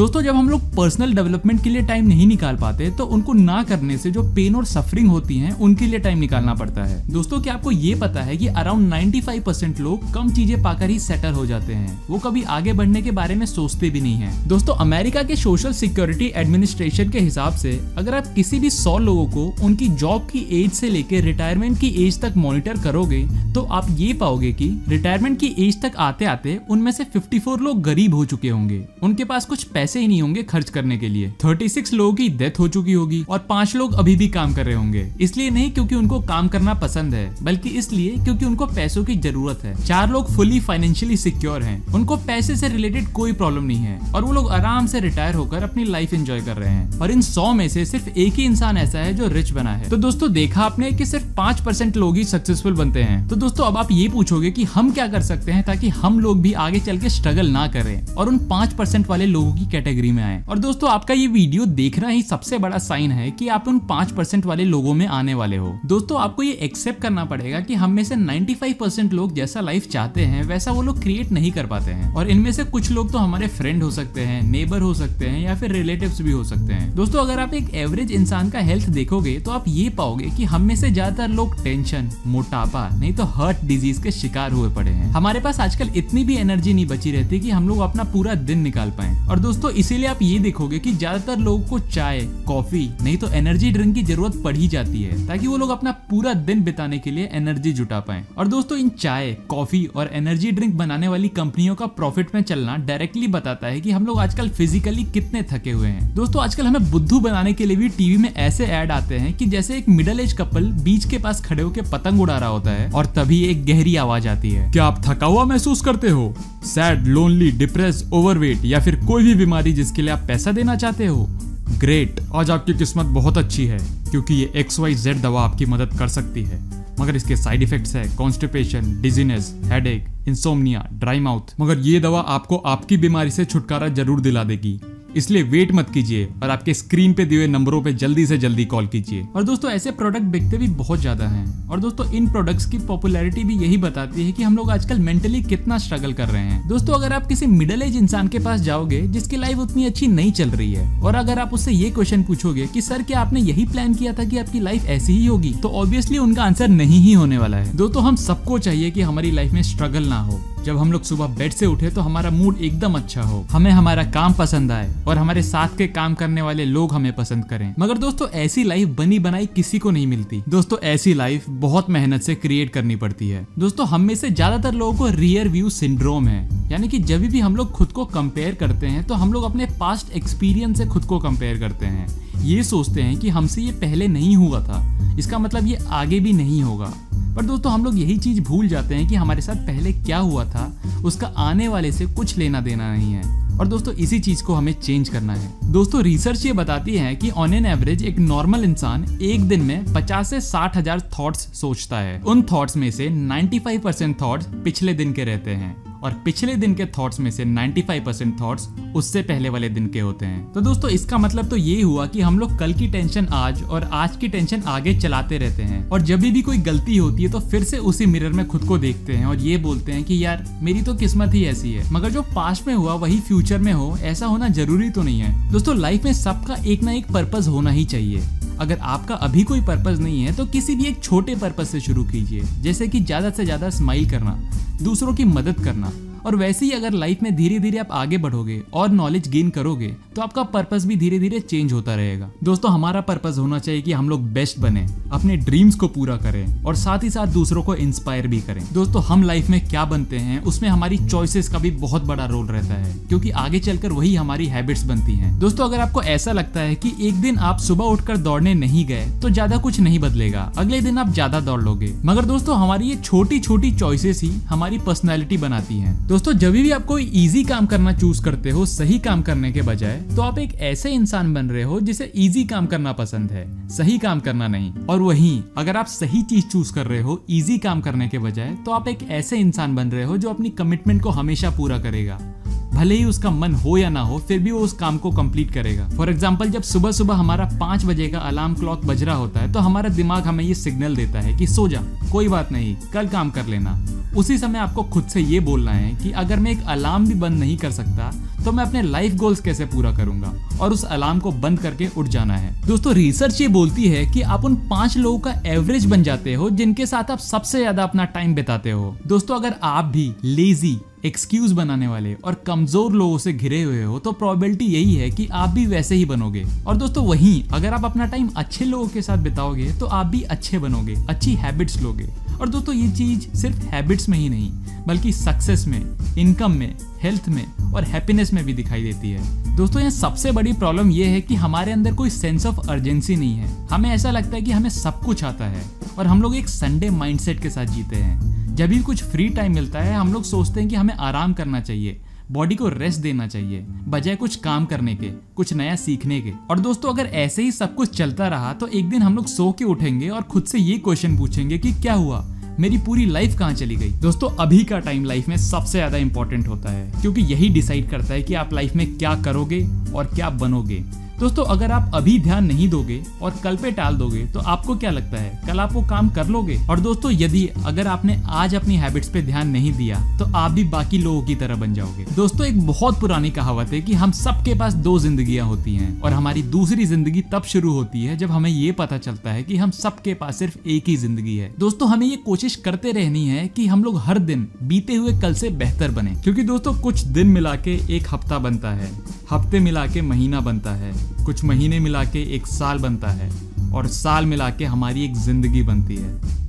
दोस्तों, जब हम लोग पर्सनल डेवलपमेंट के लिए टाइम नहीं निकाल पाते तो उनको ना करने से जो पेन और सफरिंग होती है, उनके लिए टाइम निकालना पड़ता है। दोस्तों, क्या आपको ये पता है कि अराउंड 95 परसेंट लोग कम चीज़ें पाकर ही सेटल हो जाते हैं। वो कभी आगे बढ़ने के बारे में सोचते भी नहीं है। दोस्तों अमेरिका के सोशल सिक्योरिटी एडमिनिस्ट्रेशन के हिसाब से, अगर आप किसी भी सौ लोगों को उनकी जॉब की एज से लेकर रिटायरमेंट की एज तक मॉनिटर करोगे तो आप ये पाओगे कि रिटायरमेंट की एज तक आते आते उनमें से 54 लोग गरीब हो चुके होंगे। उनके पास कुछ पैसे ही नहीं होंगे खर्च करने के लिए। 36 लोगों की डेथ हो चुकी होगी और पाँच लोग अभी भी काम कर रहे होंगे। इसलिए नहीं क्योंकि उनको काम करना पसंद है, बल्कि इसलिए क्योंकि उनको पैसों की ज़रूरत है। चार लोग फुली फाइनेंशियली सिक्योर हैं। उनको पैसे से रिलेटेड कोई प्रॉब्लम नहीं है और वो लोग आराम से रिटायर होकर अपनी लाइफ एंजॉय कर रहे हैं। और इन सौ में से सिर्फ़ एक ही इंसान ऐसा है जो रिच बना है। तो दोस्तों, देखा आपने की सिर्फ़ पाँच परसेंट लोग ही सक्सेसफुल बनते हैं। तो दोस्तों, अब आप ये पूछोगे की हम क्या कर सकते हैं ताकि हम लोग भी आगे चल के स्ट्रगल ना करें और उन पाँच परसेंट वाले लोगों की कैटेगरी में आए। और दोस्तों, आपका ये वीडियो देखना ही सबसे बड़ा साइन है कि आप उन पाँच परसेंट वाले लोगों में आने वाले हो। दोस्तों, आपको ये एक्सेप्ट करना पड़ेगा कि हम में से 95 परसेंट लोग जैसा लाइफ चाहते हैं, वैसा वो लोग क्रिएट नहीं कर पाते हैं। और इनमें से कुछ लोग तो हमारे फ्रेंड हो सकते हैं नेबर हो सकते हैं, या फिर रिलेटिव्स भी हो सकते हैं। दोस्तों, अगर आप एक एवरेज इंसान का हेल्थ देखोगे तो आप ये पाओगे कि हम में से ज़्यादातर लोग टेंशन मोटापा, नहीं तो हार्ट डिज़ीज़ के शिकार हुए पड़े हैं। हमारे पास आजकल इतनी भी एनर्जी नहीं बची रहती की हम लोग अपना पूरा दिन निकाल पाए। और दोस्तों इसीलिए आप ये देखोगे कि ज़्यादातर लोगों को चाय, कॉफ़ी, नहीं तो एनर्जी ड्रिंक की ज़रूरत पड़ ही जाती है, ताकि वो लोग अपना पूरा दिन बिताने के लिए एनर्जी जुटा पाए। और दोस्तों, इन चाय, कॉफ़ी और एनर्जी ड्रिंक बनाने वाली कंपनियों का प्रॉफिट में चलना डायरेक्टली बताता है की हम लोग आजकल फिजिकली कितने थके हुए हैं। दोस्तों, आजकल हमें बुद्धू बनाने के लिए भी टीवी में ऐसे एड आते हैं की जैसे एक मिडल एज कपल बीच के पास खड़े होकर पतंग उड़ा रहा होता है और तभी एक गहरी आवाज़ आती है। क्या आप थका हुआ महसूस करते हो? सैड लोनली डिप्रेस ओवरवेट या फिर कोई भी बीमारी जिसके लिए आप पैसा देना चाहते हो? ग्रेट आज आपकी किस्मत बहुत अच्छी है, क्योंकि ये एक्स वाई जेड दवा आपकी मदद कर सकती है। मगर इसके साइड इफेक्ट्स है constipation dizziness headache insomnia dry mouth मगर ये दवा आपको आपकी बीमारी से छुटकारा ज़रूर दिला देगी। इसलिए वेट मत कीजिए और आपके स्क्रीन पे दिए नंबरों पे जल्दी से जल्दी कॉल कीजिए। और दोस्तों, ऐसे प्रोडक्ट बिकते भी बहुत ज़्यादा हैं। और दोस्तों, इन प्रोडक्ट्स की पॉपुलैरिटी भी यही बताती है कि हम लोग आजकल मेंटली कितना स्ट्रगल कर रहे हैं। दोस्तों, अगर आप किसी मिडिल एज इंसान के पास जाओगे, जिसकी लाइफ उतनी अच्छी नहीं चल रही है, और अगर आप उससे ये क्वेश्चन पूछोगे की, सर, क्या आपने यही प्लान किया था कि आपकी लाइफ ऐसी ही होगी? तो ऑब्वियसली उनका आंसर नहीं ही होने वाला है। दोस्तों, हम सबको चाहिए की हमारी लाइफ में स्ट्रगल ना हो। जब हम लोग सुबह बेड से उठे तो हमारा मूड एकदम अच्छा हो। हमें हमारा काम पसंद आए और हमारे साथ के काम करने वाले लोग हमें पसंद करें। मगर दोस्तों, ऐसी लाइफ बनी बनाई किसी को नहीं मिलती। दोस्तों, ऐसी लाइफ बहुत मेहनत से क्रिएट करनी पड़ती है। दोस्तों, हम में से ज़्यादातर लोगों को रियर व्यू सिंड्रोम है। यानी कि जब भी हम लोग खुद को कंपेयर करते हैं तो हम लोग अपने पास्ट एक्सपीरियंस से खुद को कंपेयर करते हैं। ये सोचते हैं कि हमसे ये पहले नहीं हुआ था। इसका मतलब ये आगे भी नहीं होगा। पर दोस्तों, हम लोग यही चीज़ भूल जाते हैं कि हमारे साथ पहले क्या हुआ था। उसका आने वाले से कुछ लेना देना नहीं है। और दोस्तों, इसी चीज़ को हमें चेंज करना है। दोस्तों रिसर्च ये बताती है कि ऑन एन एवरेज एक नॉर्मल इंसान एक दिन में 50 से साठ हज़ार थॉट्स सोचता है। उन थॉट्स में से 95 परसेंट थॉट्स पिछले दिन के रहते हैं। और पिछले दिन के थॉट्स में से 95 परसेंट थॉट्स उससे पहले वाले दिन के होते हैं। तो दोस्तों, इसका मतलब तो ये हुआ कि हम लोग कल की टेंशन आज और आज की टेंशन आगे चलाते रहते हैं। और जब भी कोई गलती होती है तो फिर से उसी मिरर में खुद को देखते हैं और ये बोलते हैं कि यार, मेरी तो किस्मत ही ऐसी है। मगर जो पास्ट में हुआ, वही फ्यूचर में हो, ऐसा होना ज़रूरी तो नहीं है। दोस्तों लाइफ में सबका एक ना एक पर्पज होना ही चाहिए। अगर आपका अभी कोई पर्पज नहीं है तो किसी भी एक छोटे पर्पज से शुरू कीजिए। जैसे कि ज़्यादा से ज़्यादा स्माइल करना, दूसरों की मदद करना। और वैसे ही अगर लाइफ में धीरे धीरे आप आगे बढ़ोगे और नॉलेज गेन करोगे तो आपका पर्पज भी धीरे धीरे चेंज होता रहेगा। दोस्तों, हमारा पर्पज होना चाहिए कि हम लोग बेस्ट बने, अपने ड्रीम्स को पूरा करें और साथ ही साथ दूसरों को इंस्पायर भी करें। दोस्तों, हम लाइफ में क्या बनते हैं, उसमें हमारी चॉइसेस का भी बहुत बड़ा रोल रहता है, क्योंकि आगे चलकर वही हमारी हैबिट्स बनती हैं। दोस्तों, अगर आपको ऐसा लगता है कि एक दिन आप सुबह उठकर दौड़ने नहीं गए तो ज़्यादा कुछ नहीं बदलेगा। अगले दिन आप ज़्यादा दौड़ लोगे। मगर दोस्तों, हमारी ये छोटी छोटी चॉइसेस ही हमारी पर्सनैलिटी बनाती है। दोस्तों, जब भी आप कोई इजी काम करना चूज़ करते हो, सही काम करने के बजाय तो आप एक ऐसे इंसान बन रहे हो जिसे इजी काम करना पसंद है, सही काम करना नहीं। और वहीं, अगर आप सही चीज़ चूज़ कर रहे हो इजी काम करने के बजाय तो आप एक ऐसे इंसान बन रहे हो जो अपनी कमिटमेंट को हमेशा पूरा करेगा। भले ही उसका मन हो या ना हो, फिर भी वो उस काम को कंप्लीट करेगा। फॉर एग्ज़ाम्पल जब सुबह सुबह हमारा पाँच बजे का अलार्म क्लॉक बज रहा होता है तो हमारा दिमाग हमें ये सिग्नल देता है कि सो जा, कोई बात नहीं, कल काम कर लेना। उसी समय आपको खुद से ये बोलना है कि अगर मैं एक अलार्म भी बंद नहीं कर सकता तो मैं अपने लाइफ गोल्स कैसे पूरा करूँगा? और उस अलार्म को बंद करके उठ जाना है। दोस्तों रिसर्च ये बोलती है कि आप उन पाँच लोगों का एवरेज बन जाते हो, जिनके साथ आप सबसे ज़्यादा अपना टाइम बिताते हो। दोस्तों, अगर आप भी लेजी एक्सक्यूज बनाने वाले और कमज़ोर लोगों से घिरे हुए हो तो प्रोबेबिलिटी यही है कि आप भी वैसे ही बनोगे। और दोस्तों, वहीं अगर आप अपना टाइम अच्छे लोगों के साथ बिताओगे तो आप भी अच्छे बनोगे, अच्छी हैबिट्स लोगे। और दोस्तों, ये चीज़ सिर्फ़ हैबिट्स में ही नहीं, बल्कि सक्सेस में इनकम में हेल्थ में और हैप्पीनेस में भी दिखाई देती है। दोस्तों, यहाँ सबसे बड़ी प्रॉब्लम ये है कि हमारे अंदर कोई सेंस ऑफ़ अर्जेंसी नहीं है। हमें ऐसा लगता है कि हमें सब कुछ आता है और हम लोग एक संडे माइंडसेट के साथ जीते हैं। जब भी कुछ फ्री टाइम मिलता है, हम लोग सोचते हैं कि हमें आराम करना चाहिए बॉडी को रेस्ट देना चाहिए, बजाय कुछ काम करने के, कुछ नया सीखने के। और दोस्तों, अगर ऐसे ही सब कुछ चलता रहा तो एक दिन हम लोग सो के उठेंगे और खुद से ये क्वेश्चन पूछेंगे कि क्या हुआ? मेरी पूरी लाइफ कहाँ चली गई? दोस्तों, अभी का टाइम लाइफ में सबसे ज़्यादा इंपॉर्टेंट होता है, क्योंकि यही डिसाइड करता है कि आप लाइफ में क्या करोगे और क्या बनोगे। दोस्तों, अगर आप अभी ध्यान नहीं दोगे और कल पे टाल दोगे तो आपको क्या लगता है? कल आप वो काम कर लोगे? और दोस्तों, यदि अगर आपने आज अपनी हैबिट्स पे ध्यान नहीं दिया तो आप भी बाकी लोगों की तरह बन जाओगे। दोस्तों, एक बहुत पुरानी कहावत है कि हम सबके पास दो जिंदगियाँ होती हैं और हमारी दूसरी ज़िंदगी तब शुरू होती है जब हमें ये पता चलता है कि हम सबके पास सिर्फ़ एक ही ज़िंदगी है। दोस्तों, हमें ये कोशिश करते रहनी है कि हम लोग हर दिन, बीते हुए कल से बेहतर बने। क्योंकि दोस्तों, कुछ दिन मिला के एक हफ़्ता बनता है, हफ़्ते मिला के महीना बनता है। कुछ महीने मिला के एक साल बनता है और साल मिला के हमारी एक ज़िंदगी बनती है।